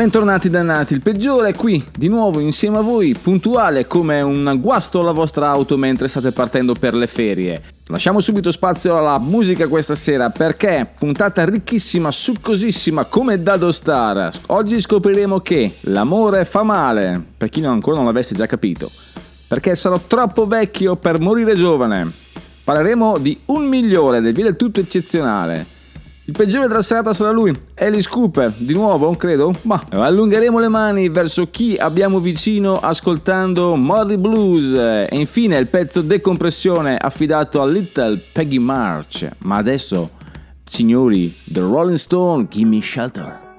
Bentornati dannati, il peggiore è qui, di nuovo insieme a voi, puntuale come un guasto alla vostra auto mentre state partendo per le ferie. Lasciamo subito spazio alla musica questa sera perché puntata ricchissima, succosissima come Dado Star. Oggi scopriremo che l'amore fa male, per chi ancora non l'avesse già capito, perché sarò troppo vecchio per morire giovane. Parleremo di un migliore del via del tutto eccezionale. Il peggiore della serata sarà lui, Alice Cooper, di nuovo, credo? Ma allungheremo le mani verso chi abbiamo vicino ascoltando Molly Blues e infine il pezzo Decompressione affidato a Little Peggy March. Ma adesso, signori, The Rolling Stone, Give Me Shelter.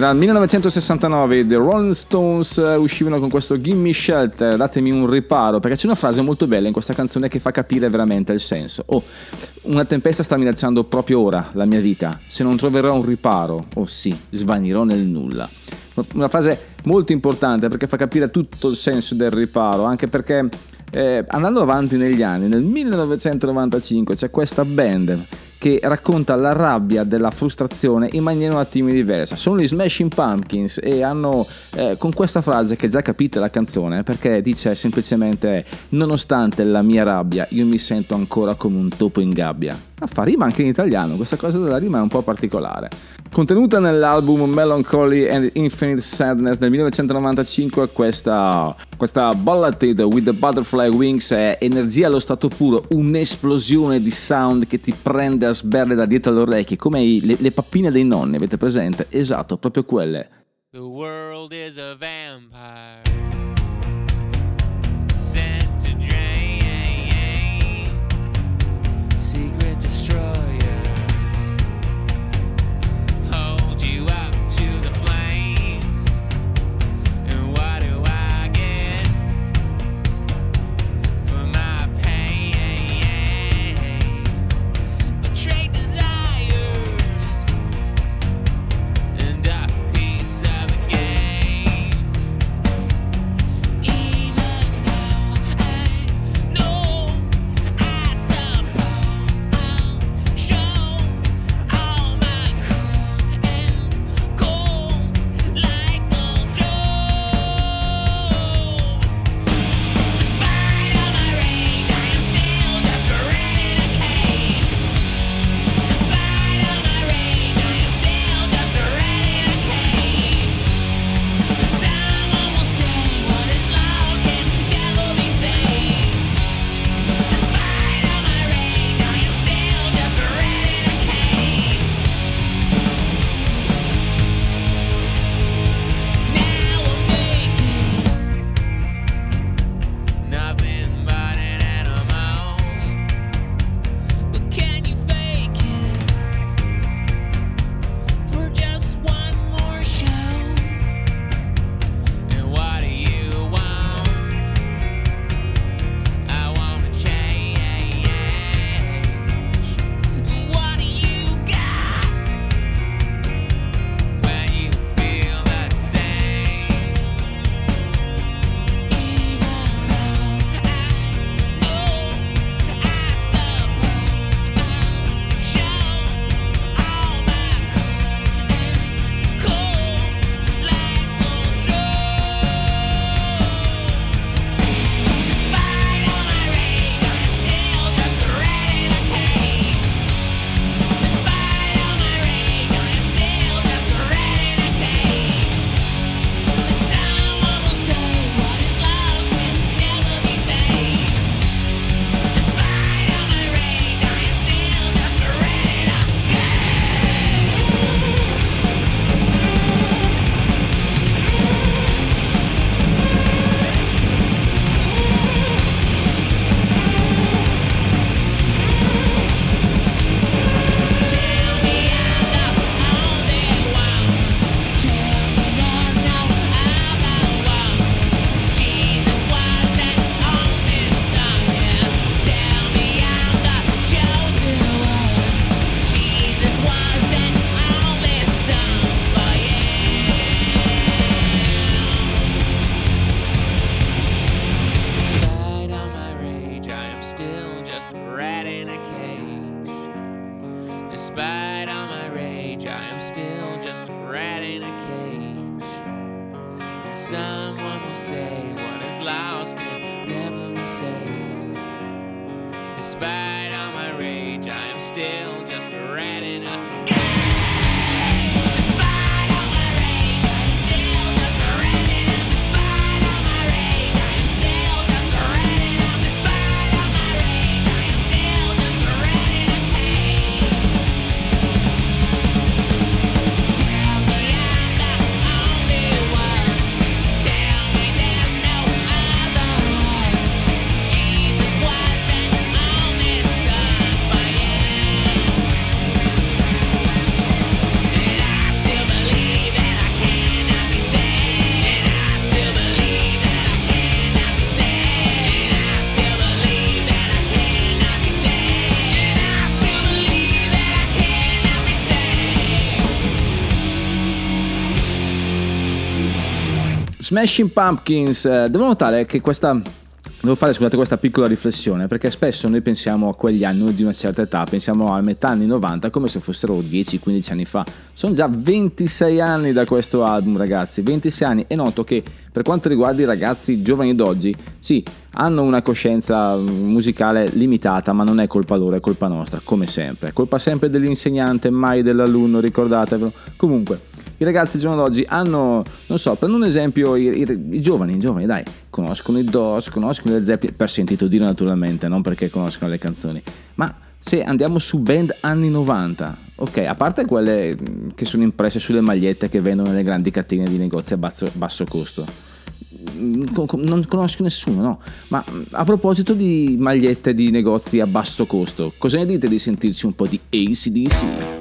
Era il 1969, The Rolling Stones eh, uscivano con questo Gimme Shelter, datemi un riparo, perché c'è una frase molto bella in questa canzone che fa capire veramente il senso. Oh, una tempesta sta minacciando proprio ora la mia vita, se non troverò un riparo, oh sì, svanirò nel nulla. Una frase molto importante perché fa capire tutto il senso del riparo, anche perché eh, andando avanti negli anni, nel 1995 c'è questa band che racconta la rabbia della frustrazione in maniera un attimo diversa. Sono gli Smashing Pumpkins e hanno eh, con questa frase che già capite la canzone perché dice semplicemente nonostante la mia rabbia io mi sento ancora come un topo in gabbia. Ma fa rima anche in italiano, questa cosa della rima è un po' particolare. Contenuta nell'album Melancholy and Infinite Sadness del 1995 questa, questa Balladed with the Butterfly Wings è energia allo stato puro, un'esplosione di sound che ti prende a sberle da dietro le orecchie, come i, le, le pappine dei nonni, avete presente? Esatto, proprio quelle. The world is a vampire sent Smashing Pumpkins, eh, devo notare che questa... Devo fare, scusate, questa piccola riflessione, perché spesso noi pensiamo a quegli anni di una certa età, pensiamo a metà anni 90 come se fossero 10-15 anni fa. Sono già 26 anni da questo album, ragazzi, 26 anni e noto che per quanto riguarda i ragazzi giovani d'oggi, sì, hanno una coscienza musicale limitata, ma non è colpa loro, è colpa nostra, come sempre. È colpa sempre dell'insegnante, mai dell'alunno, ricordatevelo. Comunque, i ragazzi al giorno d'oggi hanno, non so, prendo un esempio, i, i- i giovani, i giovani, dai, conoscono i DOS, conoscono le Zeppelin, per sentito dire naturalmente, non perché conoscono le canzoni, ma se andiamo su band anni 90, ok, a parte quelle mh, che sono impresse sulle magliette che vendono nelle grandi catene di negozi a basso, basso costo, mm, non conosco nessuno, no. Ma mm, a proposito di magliette di negozi a basso costo, cosa ne dite di sentirci un po' di ACDC?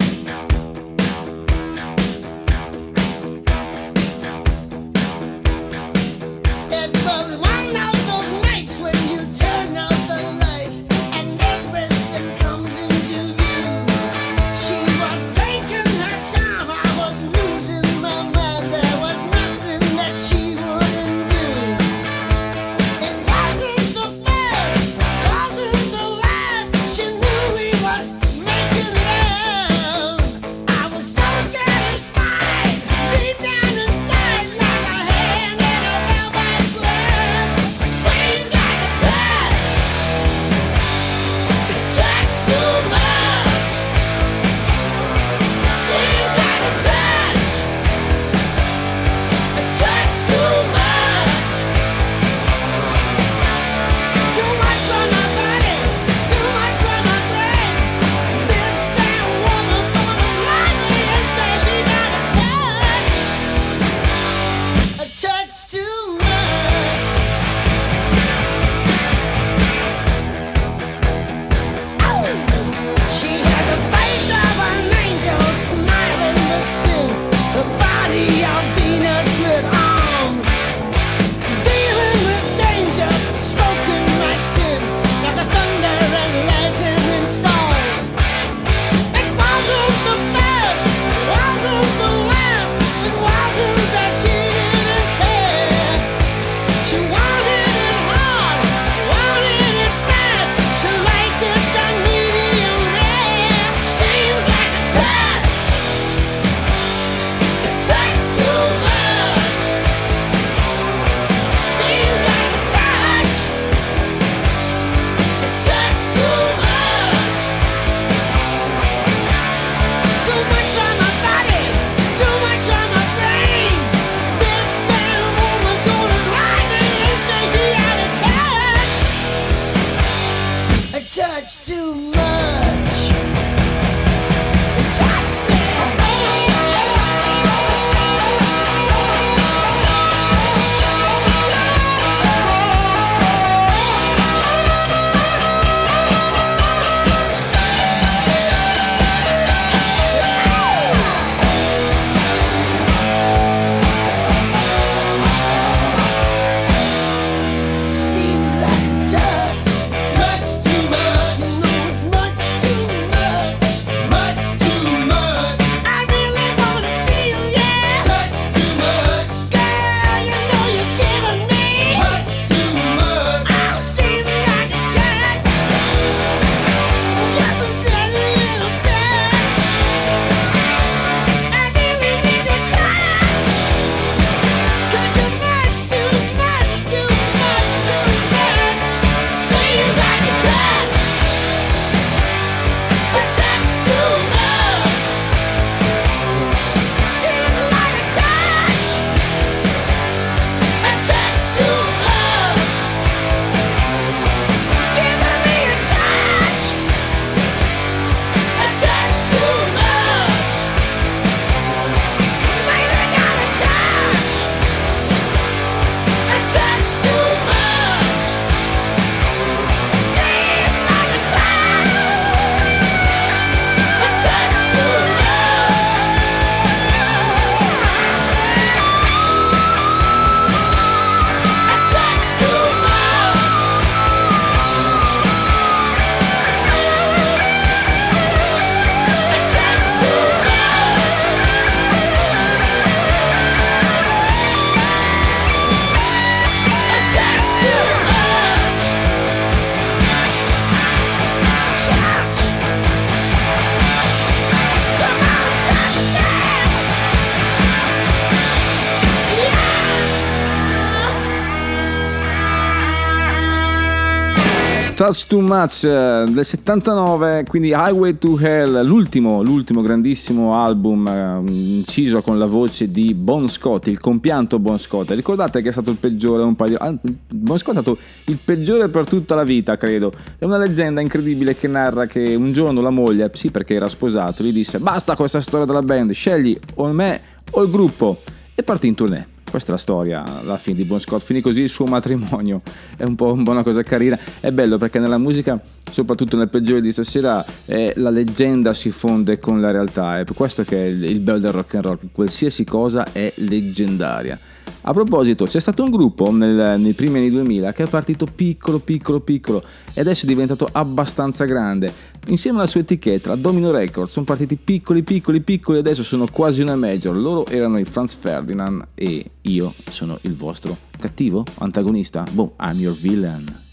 Too Much eh, del 79, quindi Highway to Hell, l'ultimo, l'ultimo grandissimo album eh, inciso con la voce di Bon Scott, il compianto Bon Scott. Ricordate che è stato il peggiore un paio ah, Bon Scott è stato il peggiore per tutta la vita, credo. È una leggenda incredibile che narra che un giorno la moglie, sì perché era sposato, gli disse "Basta questa storia della band, scegli o me o il gruppo" e partì in tournée. Questa è la storia alla fine di Bon Scott, finì così il suo matrimonio, è un po', un po' una cosa carina, è bello perché nella musica, soprattutto nel peggiore di stasera, eh, la leggenda si fonde con la realtà, è per questo che è il bello del rock and roll, qualsiasi cosa è leggendaria. A proposito, c'è stato un gruppo nel- nei primi anni 2000 che è partito piccolo, piccolo, piccolo e adesso è diventato abbastanza grande. Insieme alla sua etichetta, Domino Records, sono partiti piccoli, piccoli, piccoli e adesso sono quasi una major. Loro erano i Franz Ferdinand e io sono il vostro cattivo antagonista. Boh, I'm your villain.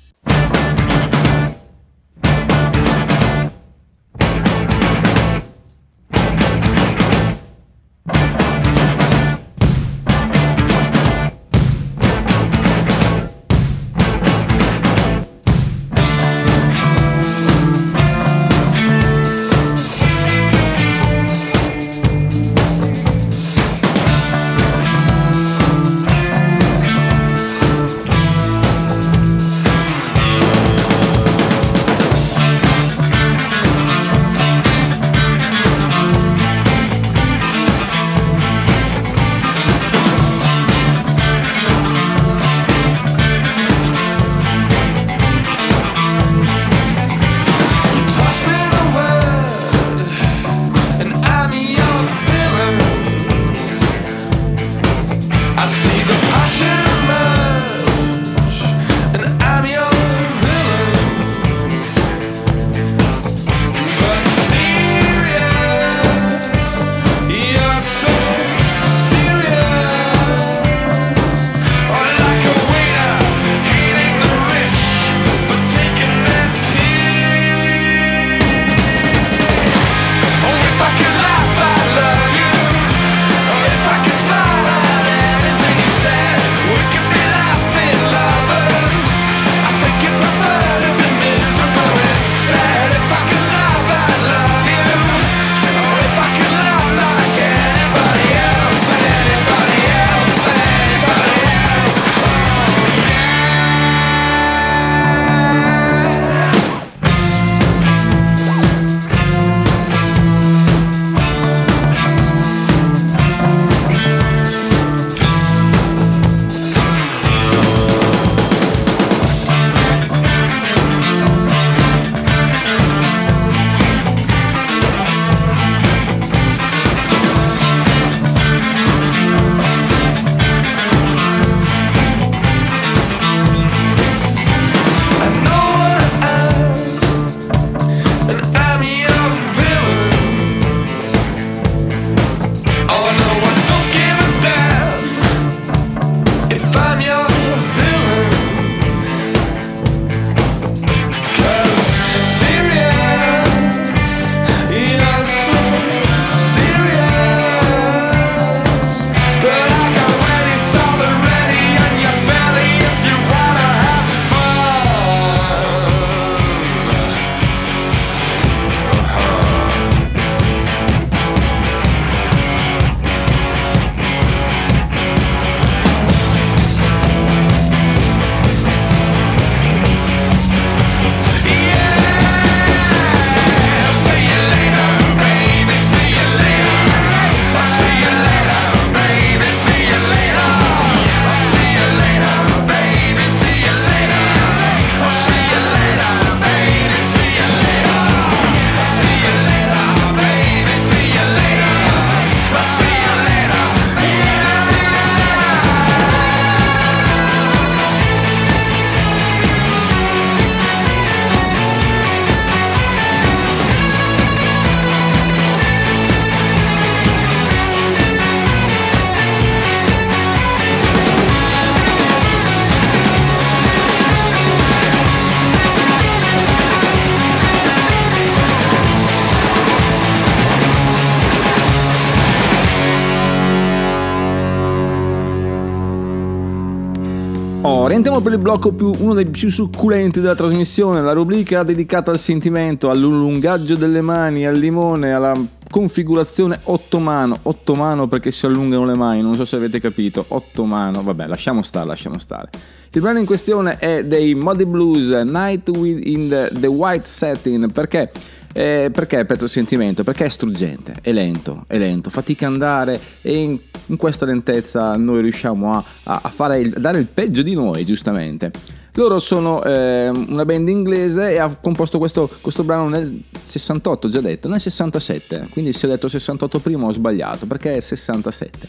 Orientiamo per il blocco più, uno dei più succulenti della trasmissione, la rubrica dedicata al sentimento, all'allungaggio delle mani, al limone, alla configurazione ottomano, ottomano perché si allungano le mani, non so se avete capito, ottomano, vabbè lasciamo stare, lasciamo stare. Il brano in questione è dei Muddy Blues, Night in the, the White Setting, perché? Eh, perché è pezzo sentimento? Perché è struggente, è lento, è lento, fatica andare e in, in questa lentezza noi riusciamo a, a- a il- a dare il peggio di noi, giustamente. Loro sono eh, una band inglese e ha composto questo, questo brano nel 68, già detto, nel 67, quindi se ho detto 68 prima ho sbagliato, perché è 67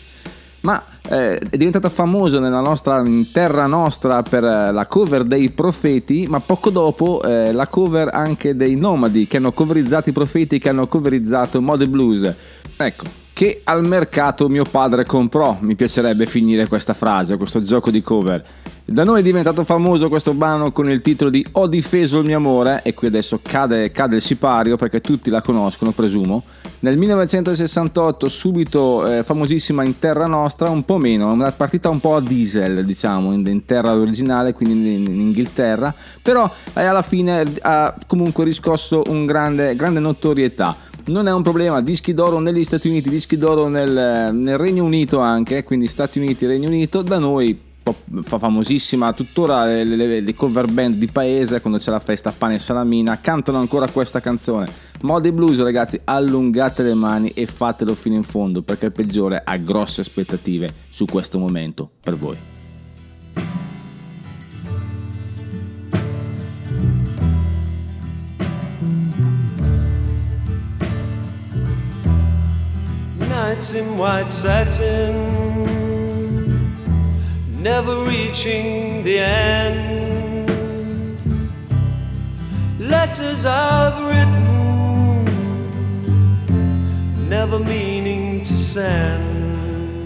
ma eh, è diventata famosa nella nostra, in terra nostra per eh, la cover dei Profeti, ma poco dopo eh, la cover anche dei Nomadi che hanno coverizzato i Profeti, che hanno coverizzato Mode Blues. Ecco, che al mercato mio padre comprò, mi piacerebbe finire questa frase, questo gioco di cover. Da noi è diventato famoso questo brano con il titolo di Ho difeso il mio amore e qui adesso cade, cade il sipario perché tutti la conoscono, presumo. Nel 1968 subito eh, famosissima in terra nostra, un po' meno, una partita un po' a diesel diciamo in, in terra originale, quindi in, in Inghilterra, però eh, alla fine ha comunque riscosso un grande, grande notorietà non è un problema, dischi d'oro negli Stati Uniti, dischi d'oro nel, nel Regno Unito anche, quindi Stati Uniti Regno Unito, da noi fa famosissima tuttora le, le- le cover band di paese quando c'è la festa pane e salamina cantano ancora questa canzone. Modi Blues ragazzi allungate le mani e fatelo fino in fondo perché il peggiore ha grosse aspettative su questo momento per voi. Nights in white satin, never reaching the end. Letters I've written, never meaning to send.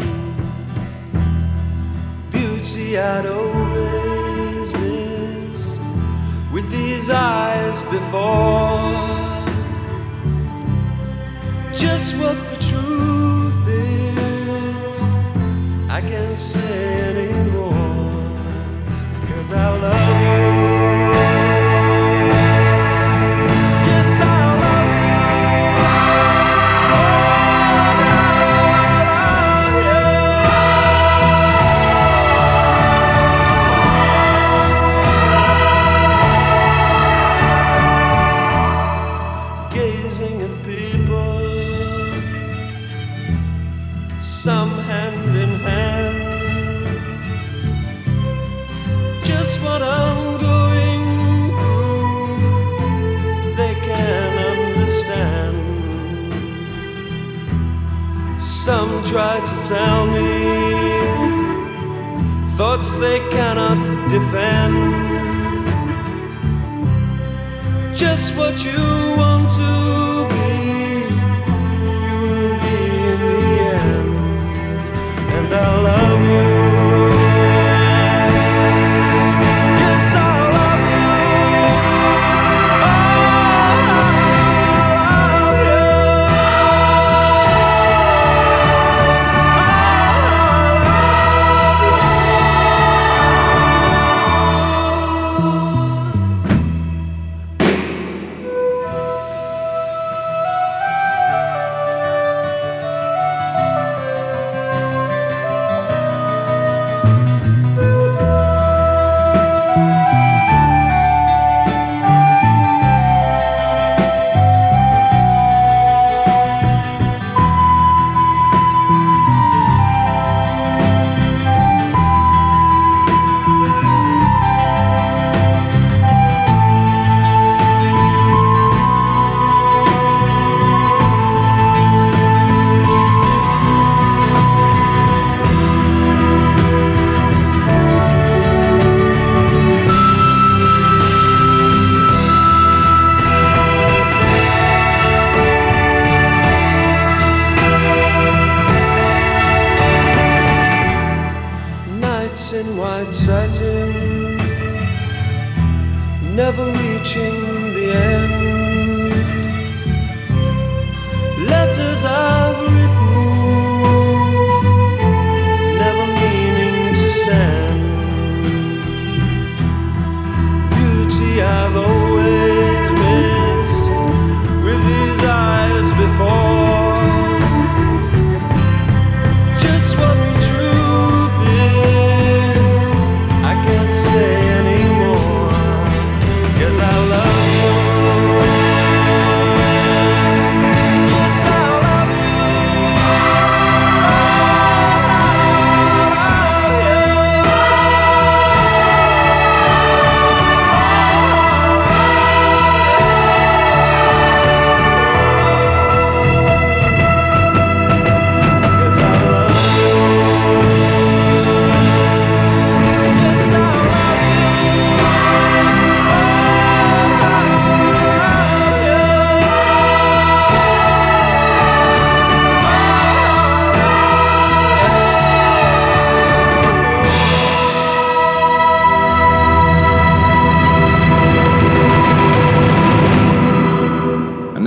Beauty I'd always missed with these eyes before just what the truth is. I can't say anymore, our love. They cannot defend. Just what you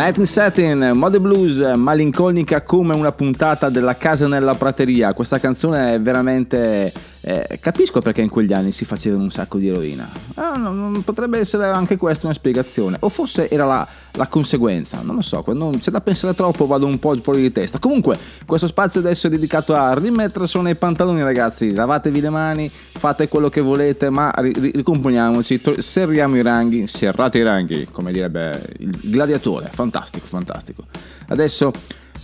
Night in Satin, mode blues, malinconica come una puntata della casa nella prateria. Questa canzone è veramente... eh, capisco perché in quegli anni si facevano un sacco di eroina. Ah, no, non- potrebbe essere anche questa una spiegazione. O forse era la, la conseguenza. Non lo so, quando c'è da pensare troppo vado un po' fuori di testa. Comunque, questo spazio adesso è dedicato a rimettere nei pantaloni ragazzi. Lavatevi le mani, fate quello che volete, ma ri- ricomponiamoci, to- serriamo i ranghi, serrate i ranghi, come direbbe il gladiatore. Fantastico, fantastico. Adesso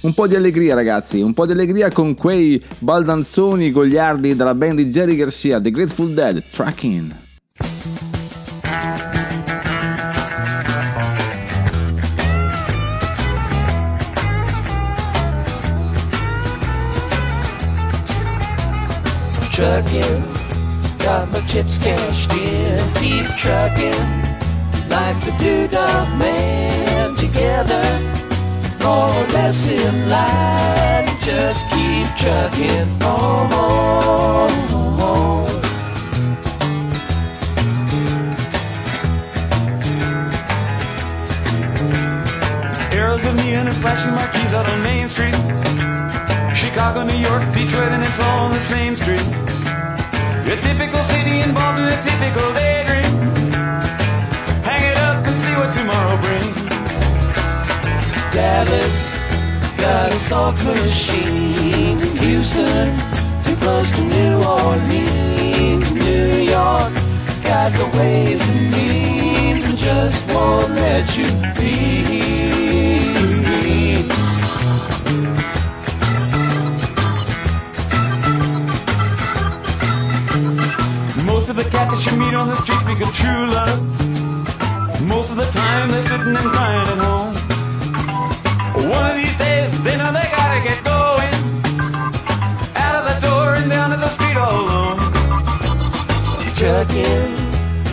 un po' di allegria ragazzi, un po' di allegria con quei baldanzoni gogliardi della band di Jerry Garcia, The Grateful Dead, Tracking. trucking. Got my chips cashed in. Keep trucking like the doodah man together. More or less in line. Just keep trucking on. Arrows of neon and flashing marquees out on Main Street. Chicago, New York, Detroit, and it's all on the same street. A typical city involved in a typical daydream. Dallas got a soft machine. Houston, too close to New Orleans. New York got the ways and means and just won't let you be. Most of the cats that you meet on the street speak of true love. Most of the time they're sitting and crying at home. They know they gotta get going. Out of the door and down to the street all alone.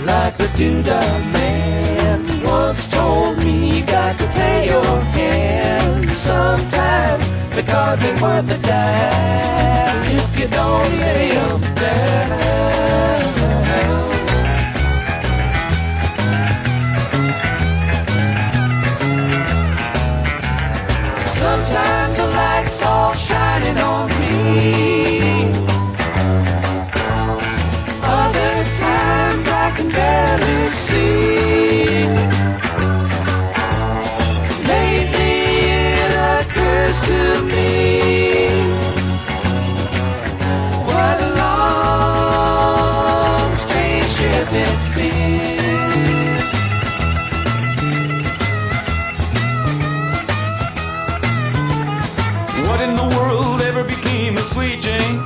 Like the doodah man once told me you got to pay your hand. Sometimes the cards ain't worth a dime if you don't lay 'em down. Lately it occurs to me. What a long, strange trip it's been. What in the world ever became of Sweet Jane?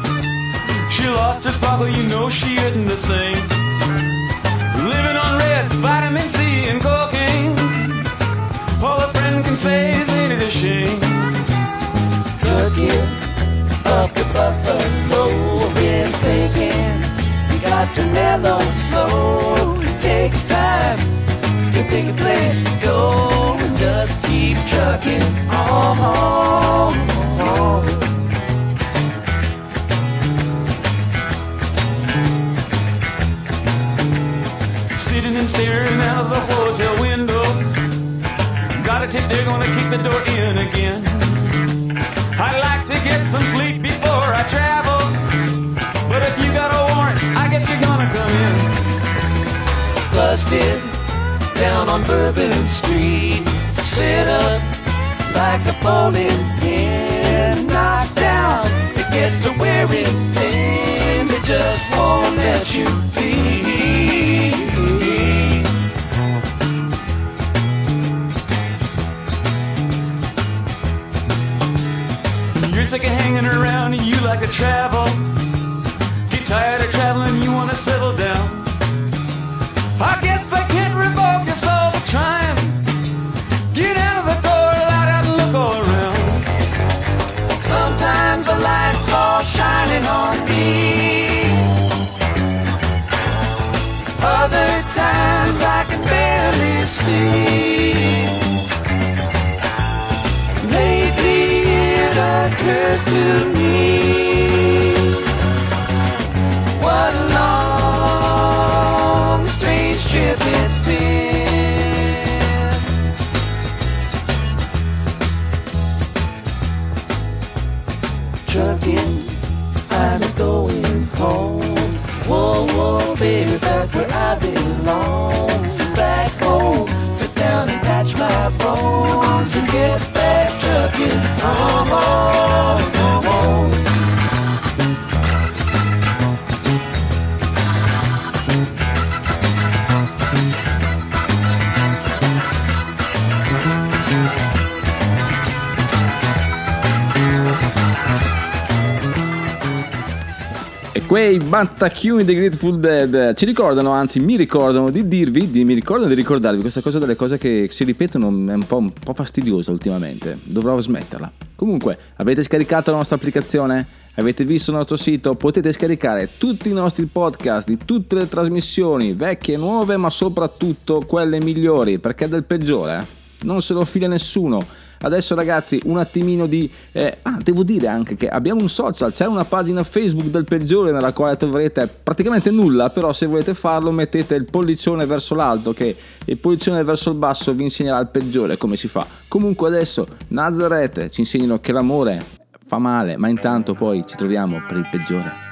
She lost her sparkle, you know she isn't the same. And cocaine. All a friend can say is ain't it a shame? Trucking up the buffalo, been thinking you got to mellow slow. It takes time to pick a place to go just keep trucking on. Sitting and staring out of the hotel window. Got a tip they're gonna kick the door in again. I'd like to get some sleep before I travel. But if you got a warrant, I guess you're gonna come in. busted down on Bourbon Street. Set up like a bowling pin, knocked down. It gets to wearing thin, it just won't let you be. Like to travel. Get tired of traveling, you wanna settle down. I guess I can't revoke your soul for trying. Get out of the door, light out and look all around. Sometimes the light's all shining on me. Other times I can barely see. Lately it occurs to me. Quei battacchioni dei Grateful Dead ci ricordano, anzi mi ricordano di dirvi, di, mi ricordano di ricordarvi questa cosa delle cose che si ripetono è un po', un po' fastidiosa ultimamente, dovrò smetterla. Comunque, avete scaricato la nostra applicazione? Avete visto il nostro sito? Potete scaricare tutti i nostri podcast di tutte le trasmissioni, vecchie e nuove, ma soprattutto quelle migliori, perché del peggiore, eh? non se lo fila nessuno. Adesso ragazzi un attimino di... eh, ah, devo dire anche che abbiamo un social, c'è una pagina Facebook del peggiore nella quale troverete praticamente nulla, però se volete farlo mettete il pollicione verso l'alto che il pollicione verso il basso vi insegnerà il peggiore come si fa. Comunque adesso Nazareth ci insegnano che l'amore fa male, ma intanto poi ci troviamo per il peggiore.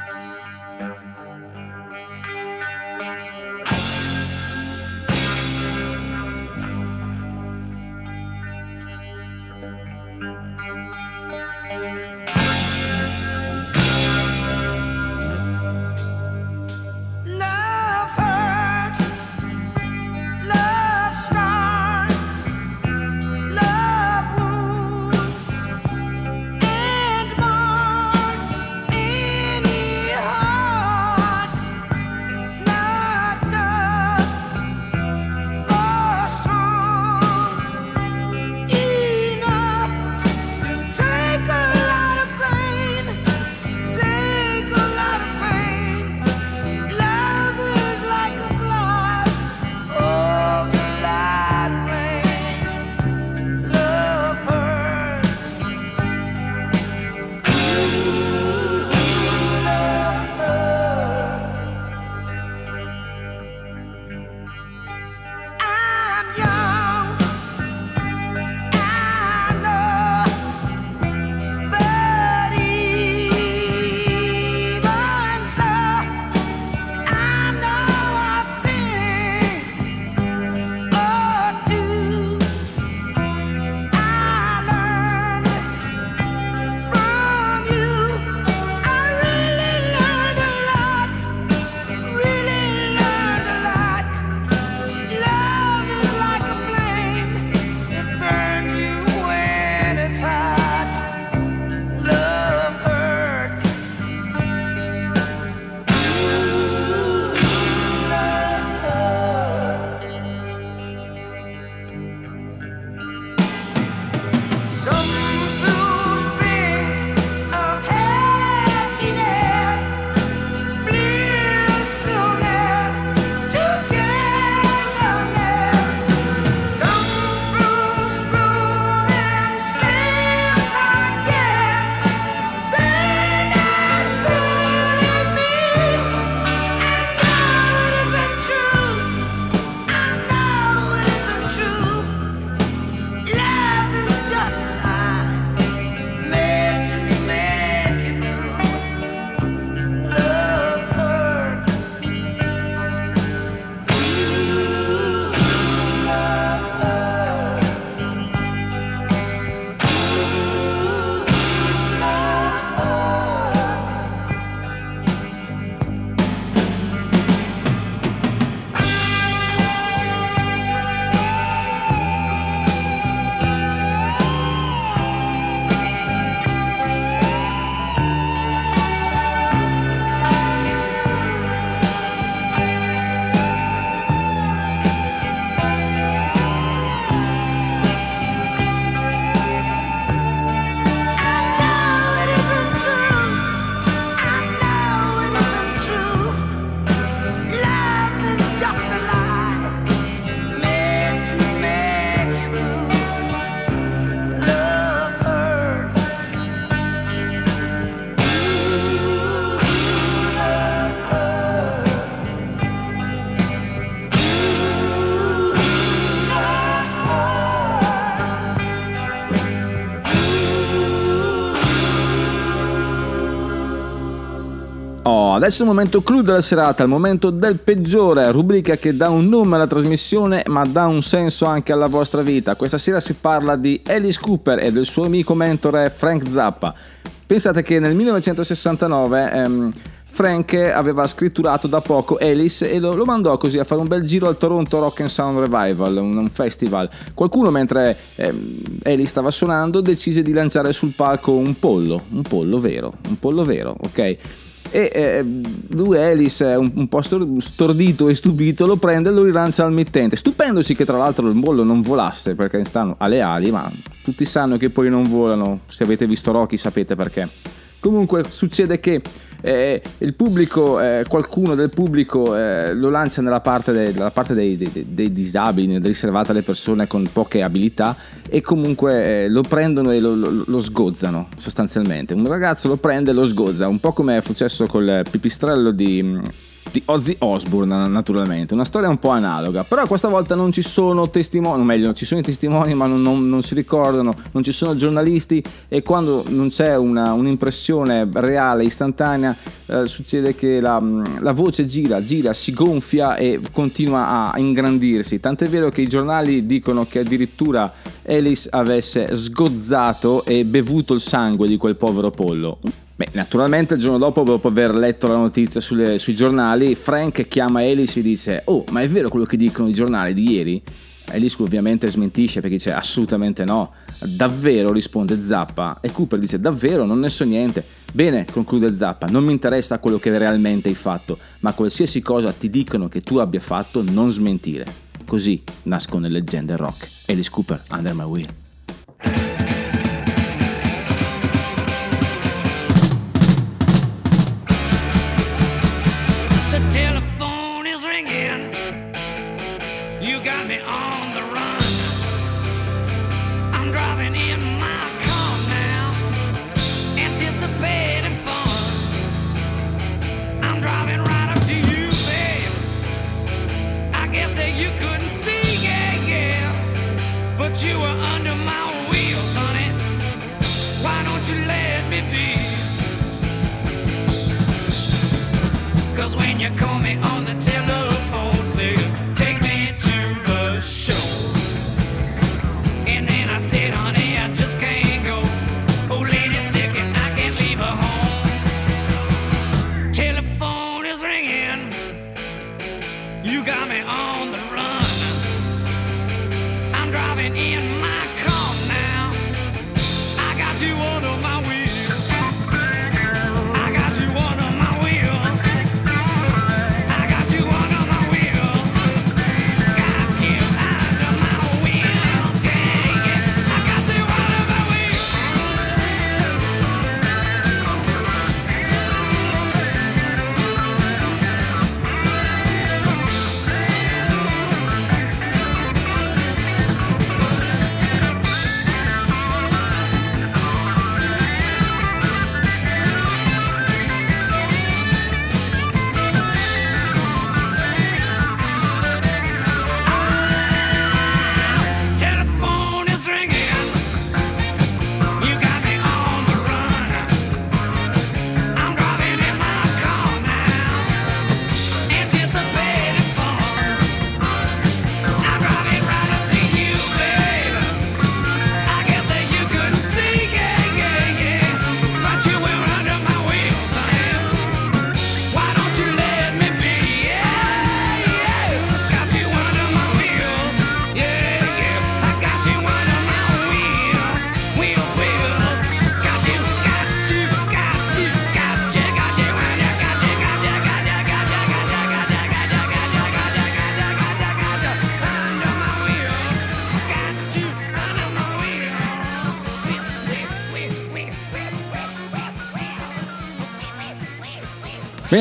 Adesso è il momento clou della serata, il momento del peggiore, rubrica che dà un nome alla trasmissione ma dà un senso anche alla vostra vita. Questa sera si parla di Alice Cooper e del suo amico mentore Frank Zappa. Pensate che nel 1969 ehm, Frank aveva scritturato da poco Alice e lo, lo mandò così a fare un bel giro al Toronto Rock and Sound Revival, un, un festival. Qualcuno mentre ehm, Alice stava suonando decise di lanciare sul palco un pollo, un pollo vero, un pollo vero, ok? E eh, lui è un, un po' stor- stordito e stupito, lo prende e lo rilancia al mittente, stupendosi che tra l'altro il bollo non volasse perché stanno alle ali, ma tutti sanno che poi non volano, se avete visto Rocky sapete perché. Comunque succede che eh, il pubblico, eh, qualcuno del pubblico eh, lo lancia nella parte, dei, nella parte dei, dei- dei disabili, riservata alle persone con poche abilità e comunque eh, lo prendono e lo, lo- lo sgozzano sostanzialmente. Un ragazzo lo prende e lo sgozza, un po' come è successo col pipistrello di... di Ozzy Osbourne naturalmente, una storia un po' analoga, però questa volta non ci sono testimoni, o meglio ci sono i testimoni ma non, non- non si ricordano, non ci sono giornalisti e quando non c'è una- un'impressione reale, istantanea, eh, succede che la, la voce gira, gira, si gonfia e continua a ingrandirsi, tant'è vero che i giornali dicono che addirittura Alice avesse sgozzato e bevuto il sangue di quel povero pollo. Beh, naturalmente il giorno dopo, dopo aver letto la notizia sulle- sui giornali, Frank chiama Alice e dice Oh, ma è vero quello che dicono i giornali di ieri? Alice ovviamente smentisce perché dice assolutamente no. Davvero risponde Zappa e Cooper dice davvero non ne so niente. Bene, conclude Zappa, non mi interessa quello che realmente hai fatto, ma qualsiasi cosa ti dicono che tu abbia fatto non smentire. Così nascono le leggende rock. Alice Cooper, Under My Wheel. You call me on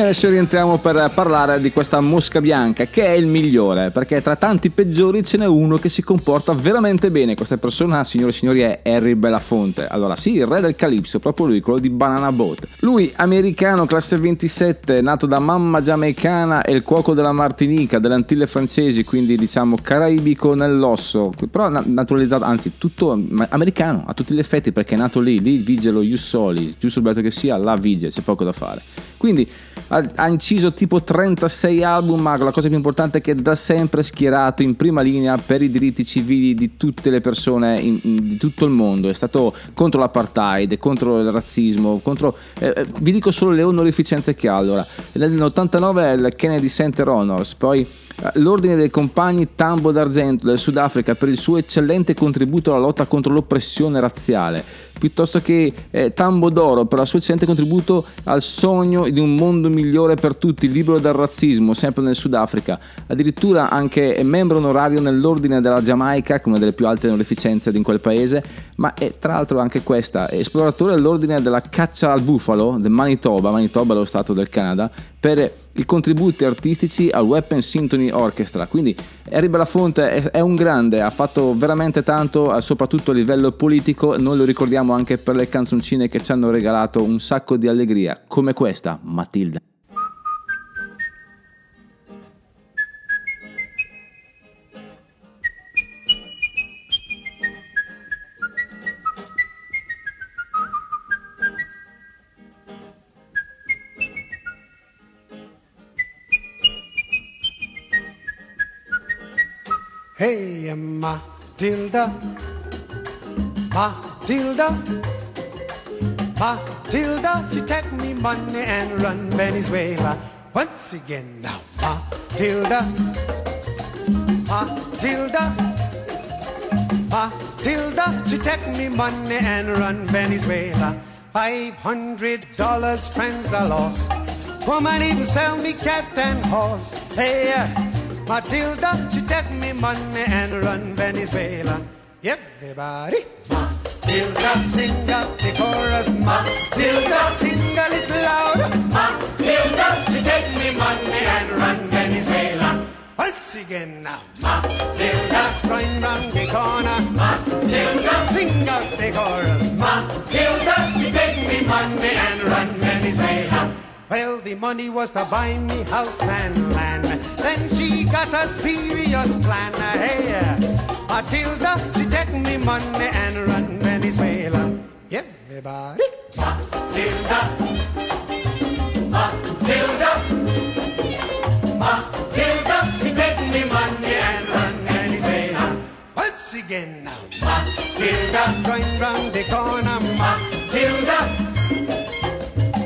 adesso rientriamo per parlare di questa mosca bianca, che è il migliore, perché tra tanti peggiori ce n'è uno che si comporta veramente bene. Questa persona, signore e signori, è Harry Belafonte. Allora, sì, il re del Calypso, proprio lui, quello di Banana Boat. Lui, americano, classe 27, nato da mamma giamaicana e il cuoco della Martinica, delle Antille francesi, quindi diciamo caraibico nell'osso, però na- naturalizzato, anzi, tutto americano a tutti gli effetti, perché è nato lì, lì vige lo Ius Soli, giusto il bello che sia, là vige, c'è poco da fare. Quindi ha, inciso tipo 36 album, ma la cosa più importante è che da sempre è schierato in prima linea per i diritti civili di tutte le persone in- in- di tutto il mondo. È stato contro l'apartheid, contro il razzismo, contro... eh, eh, vi dico solo le onorificenze che ha allora. Nell'89 è il Kennedy Center Honors, poi l'ordine dei compagni Tambo d'Argento del Sudafrica per il suo eccellente contributo alla lotta contro l'oppressione razziale, piuttosto che eh, Tambo d'Oro per il suo eccellente contributo al sogno di un mondo migliore per tutti, libero dal razzismo, sempre nel Sudafrica. Addirittura anche membro onorario nell'ordine della Giamaica, che è una delle più alte onorificenze in quel paese, ma è tra l'altro anche questa, esploratore dell'ordine della caccia al bufalo del Manitoba, Manitoba è lo stato del Canada, per i contributi artistici al Weapon Symphony Orchestra. Quindi Harry Belafonte è, un grande, ha fatto veramente tanto, eh, soprattutto a livello politico. Noi lo ricordiamo anche per le canzoncine che ci hanno regalato un sacco di allegria, come questa, Matilda. Hey, Matilda, Matilda, Matilda, she take me money and run Venezuela. Once again now, Matilda, Matilda, Matilda, she take me money and run Venezuela. Five hundred dollars, friends are lost. Woman even sell me cat and horse. Hey, uh, Matilda, she take me money and run Venezuela. Everybody, Matilda, sing out the chorus. Matilda, sing a little louder. Matilda, she take me money and run Venezuela. Once again now, Matilda, going round the corner. Matilda, sing out the chorus. Matilda, she take me money and run Venezuela. Well, the money was to buy me house and land. Then she got a serious plan. Hey, uh, Matilda, she take me money and run Venezuela. Everybody. Matilda. Matilda. Matilda, she take me money and run Venezuela. Once again now. Matilda, going round the corner. Matilda.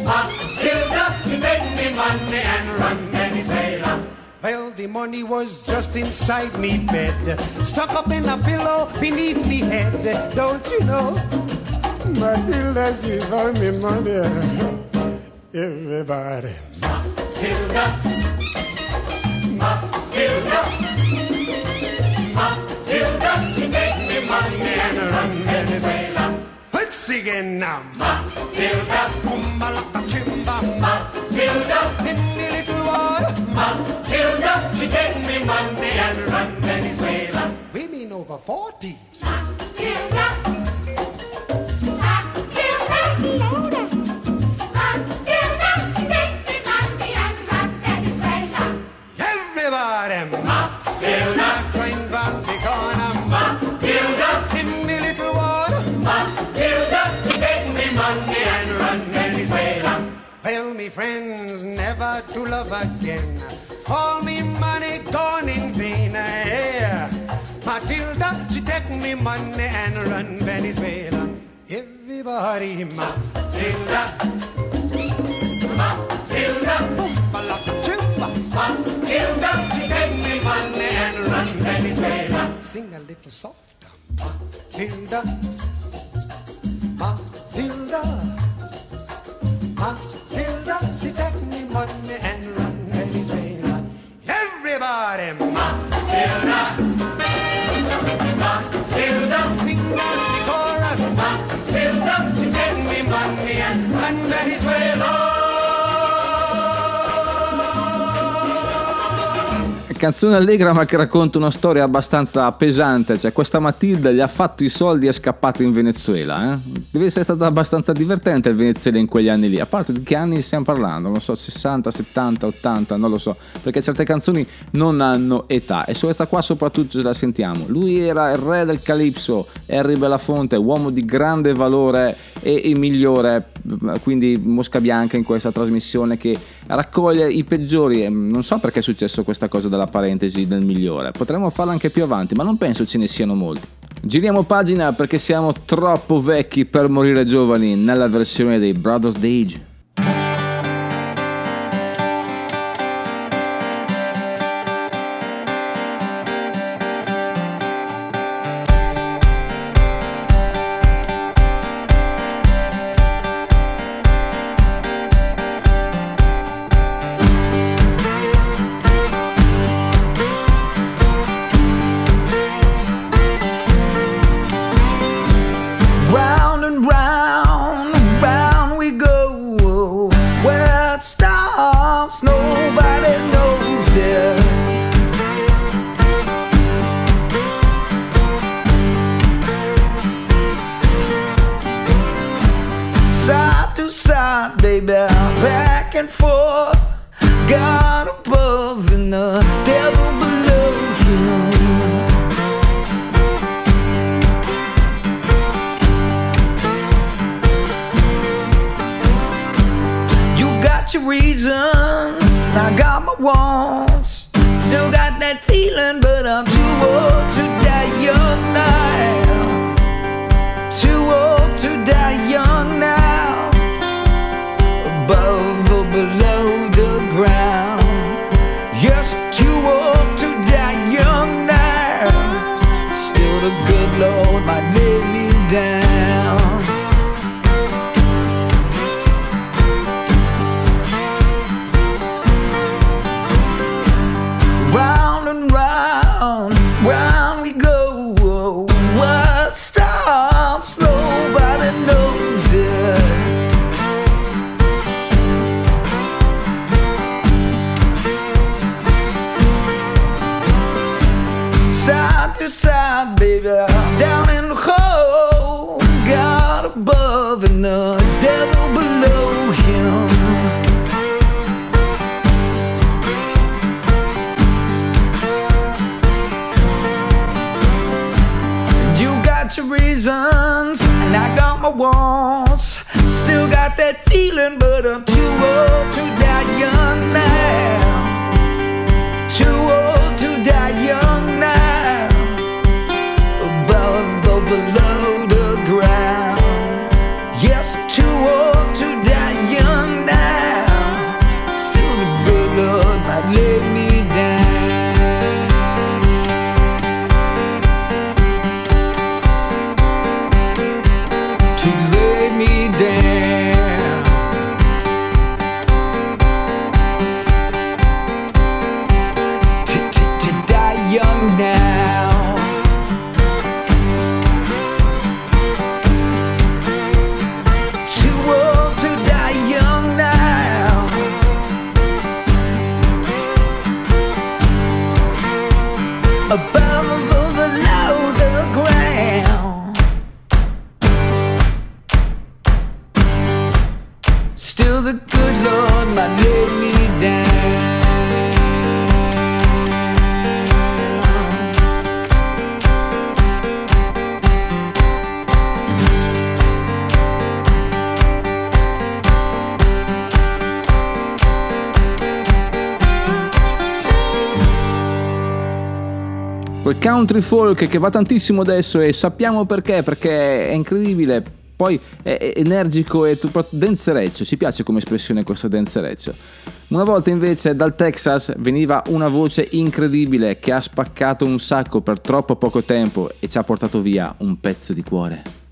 Matilda, she take me money and run Venezuela. Well, the money was just inside me bed, stuck up in a pillow beneath me head. Don't you know? Matilda, she found me money. Everybody. Matilda. Matilda. Matilda, she take me money and run Venezuela. Once again now. Matilda. Umbalaka chimba. Matilda. Matilda. She take me money and run Venezuela. Women over 40. Everybody. Matilda. Going round the corner. Matilda. In the little water. Matilda. She take me money and run Venezuela. Well, me friends, never to love again. All me money gone in vain. Yeah. Matilda, she take me money and run Venezuela. Everybody, Matilda. Matilda. Balakachimba. Matilda, she take me money and run Venezuela. Sing a little softer. Matilda. Matilda. Canzone allegra ma che racconta una storia abbastanza pesante, cioè questa Matilda gli ha fatto i soldi e è scappata in Venezuela. Eh? Deve essere stata abbastanza divertente il Venezuela in quegli anni lì, a parte di che anni stiamo parlando, non so, 60, 70, 80, non lo so, perché certe canzoni non hanno età e su questa qua soprattutto ce la sentiamo. Lui era il re del Calypso, Harry Belafonte, uomo di grande valore e il migliore, quindi Mosca Bianca in questa trasmissione che raccoglie i peggiori, e non so perché è successo questa cosa della parentesi del migliore, potremmo farla anche più avanti, ma non penso ce ne siano molti. Giriamo pagina perché siamo troppo vecchi per morire giovani nella versione dei Brothers Dage. country folk che va tantissimo adesso e sappiamo perché, perché è incredibile. Poi è energico e danzereccio, ci piace come espressione questo danzereccio. Una volta invece dal Texas veniva una voce incredibile che ha spaccato un sacco per troppo poco tempo e ci ha portato via un pezzo di cuore.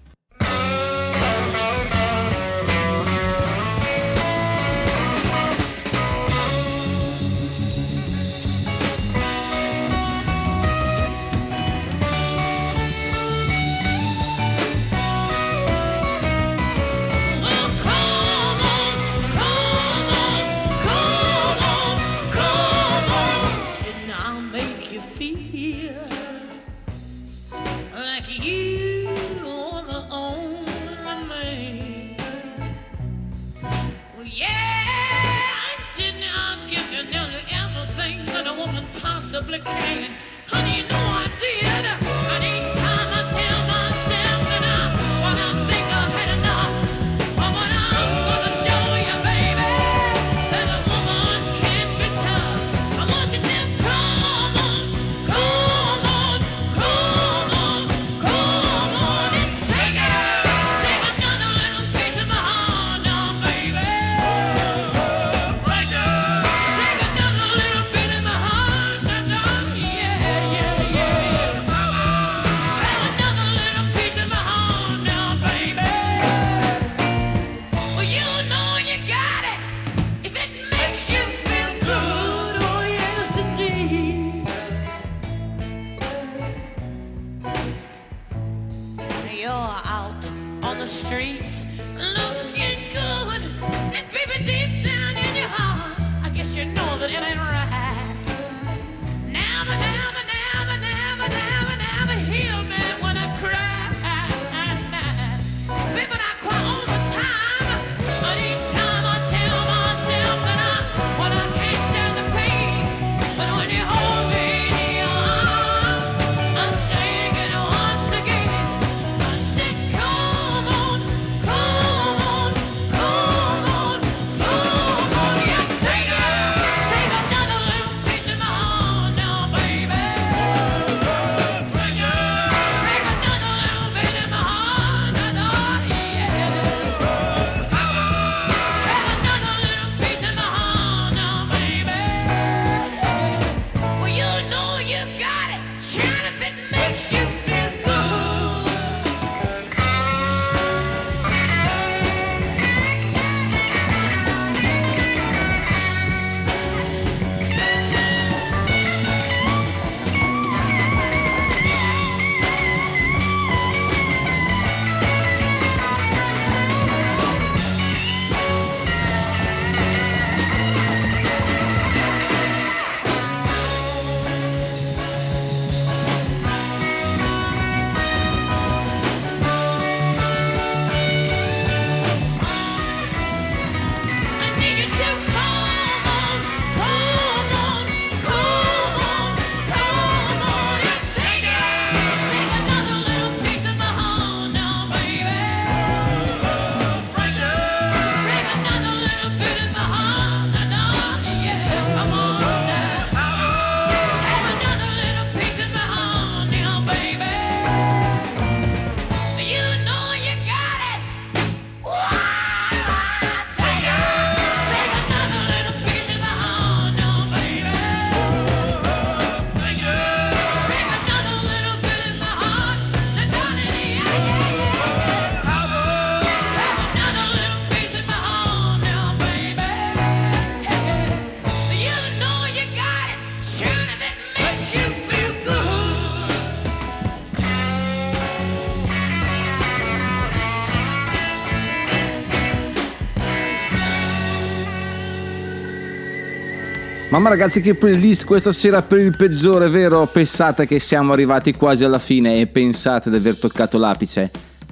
Mamma ragazzi che playlist questa sera per il peggiore, vero? Pensate che siamo arrivati quasi alla fine e pensate di aver toccato l'apice.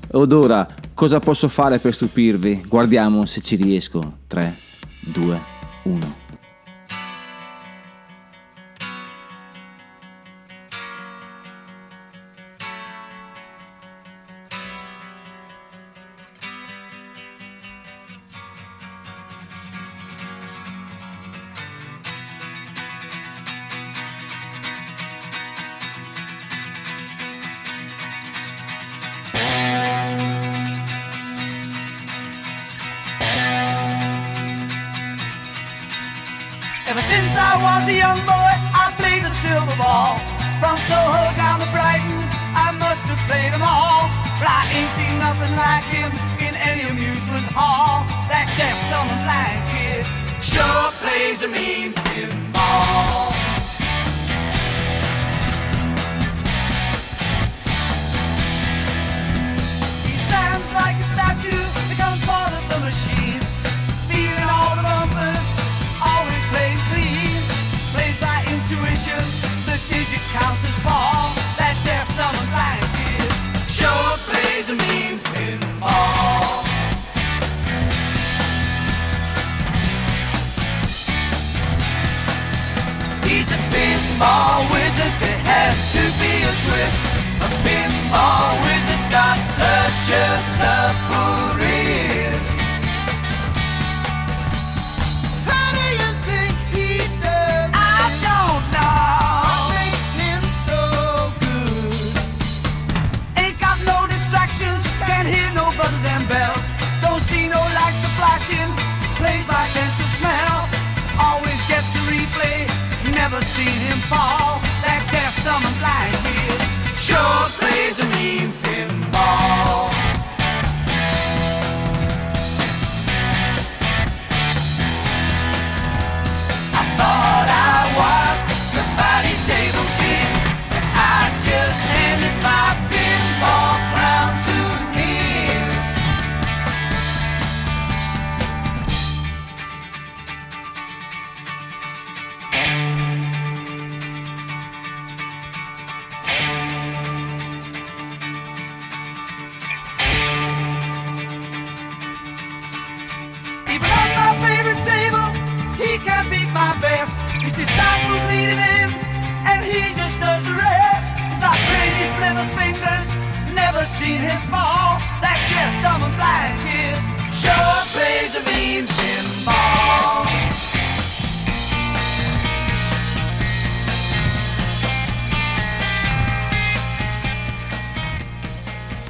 Ed ora cosa posso fare per stupirvi? Guardiamo se ci riesco. 3, 2, 1. Since I was a young boy, I played the silver ball. From Soho down to Brighton, I must have played them all. But I ain't seen nothing like him in any amusement hall. That deaf, dumb, and blind kid sure plays a mean pinball. He stands like a statue, becomes part of the machine. Counters fall. That sure plays a mean pinball. He's a pinball wizard, there has to be a twist. A pinball wizard's got such a surprise. never seen him fall. That's their summer like his. Sure. easy.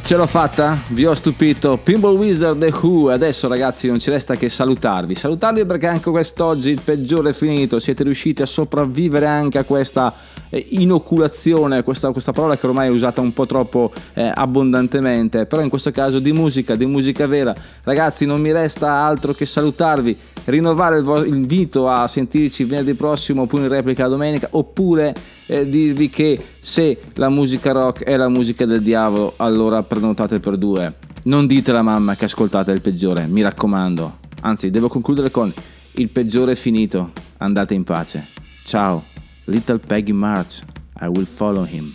Ce l'ho fatta? Vi ho stupito? Pinball Wizard e Who. Adesso ragazzi non ci resta che salutarvi. Salutarvi perché anche quest'oggi il peggiore è finito. Siete riusciti a sopravvivere anche a questa eh, inoculazione, questa, questa parola che ormai è usata un po' troppo eh, abbondantemente. Però in questo caso di musica, di musica vera. Ragazzi non mi resta altro che salutarvi. Rinnovare il vo- invito a sentirci venerdì prossimo oppure in replica domenica. Oppure eh, dirvi che se la musica rock è la musica del diavolo, allora prenotate per due. Non dite alla mamma che ascoltate il peggiore, mi raccomando. Anzi, devo concludere con il peggiore è finito, andate in pace. Ciao, Little Peggy March, I will follow him.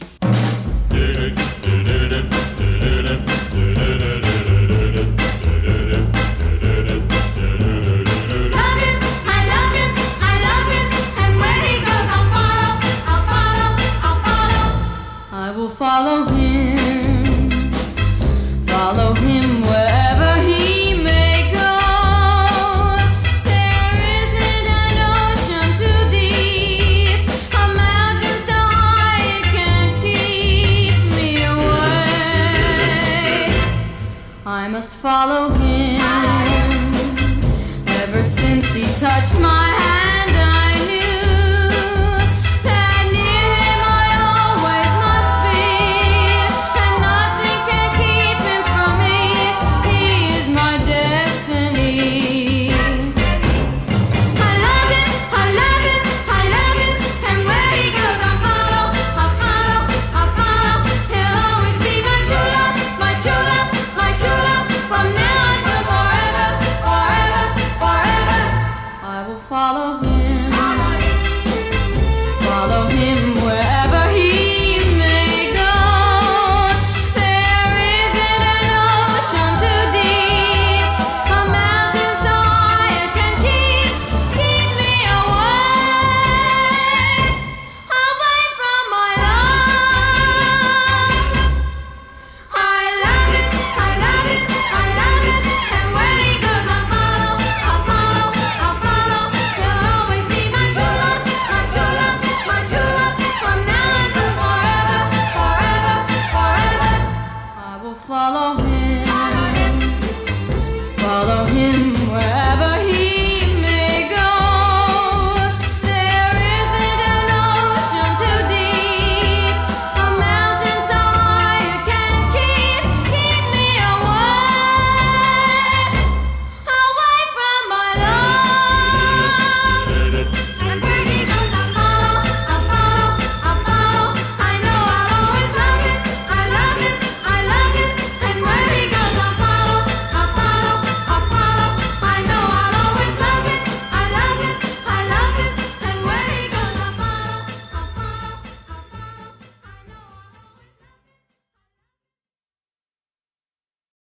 She touched my hand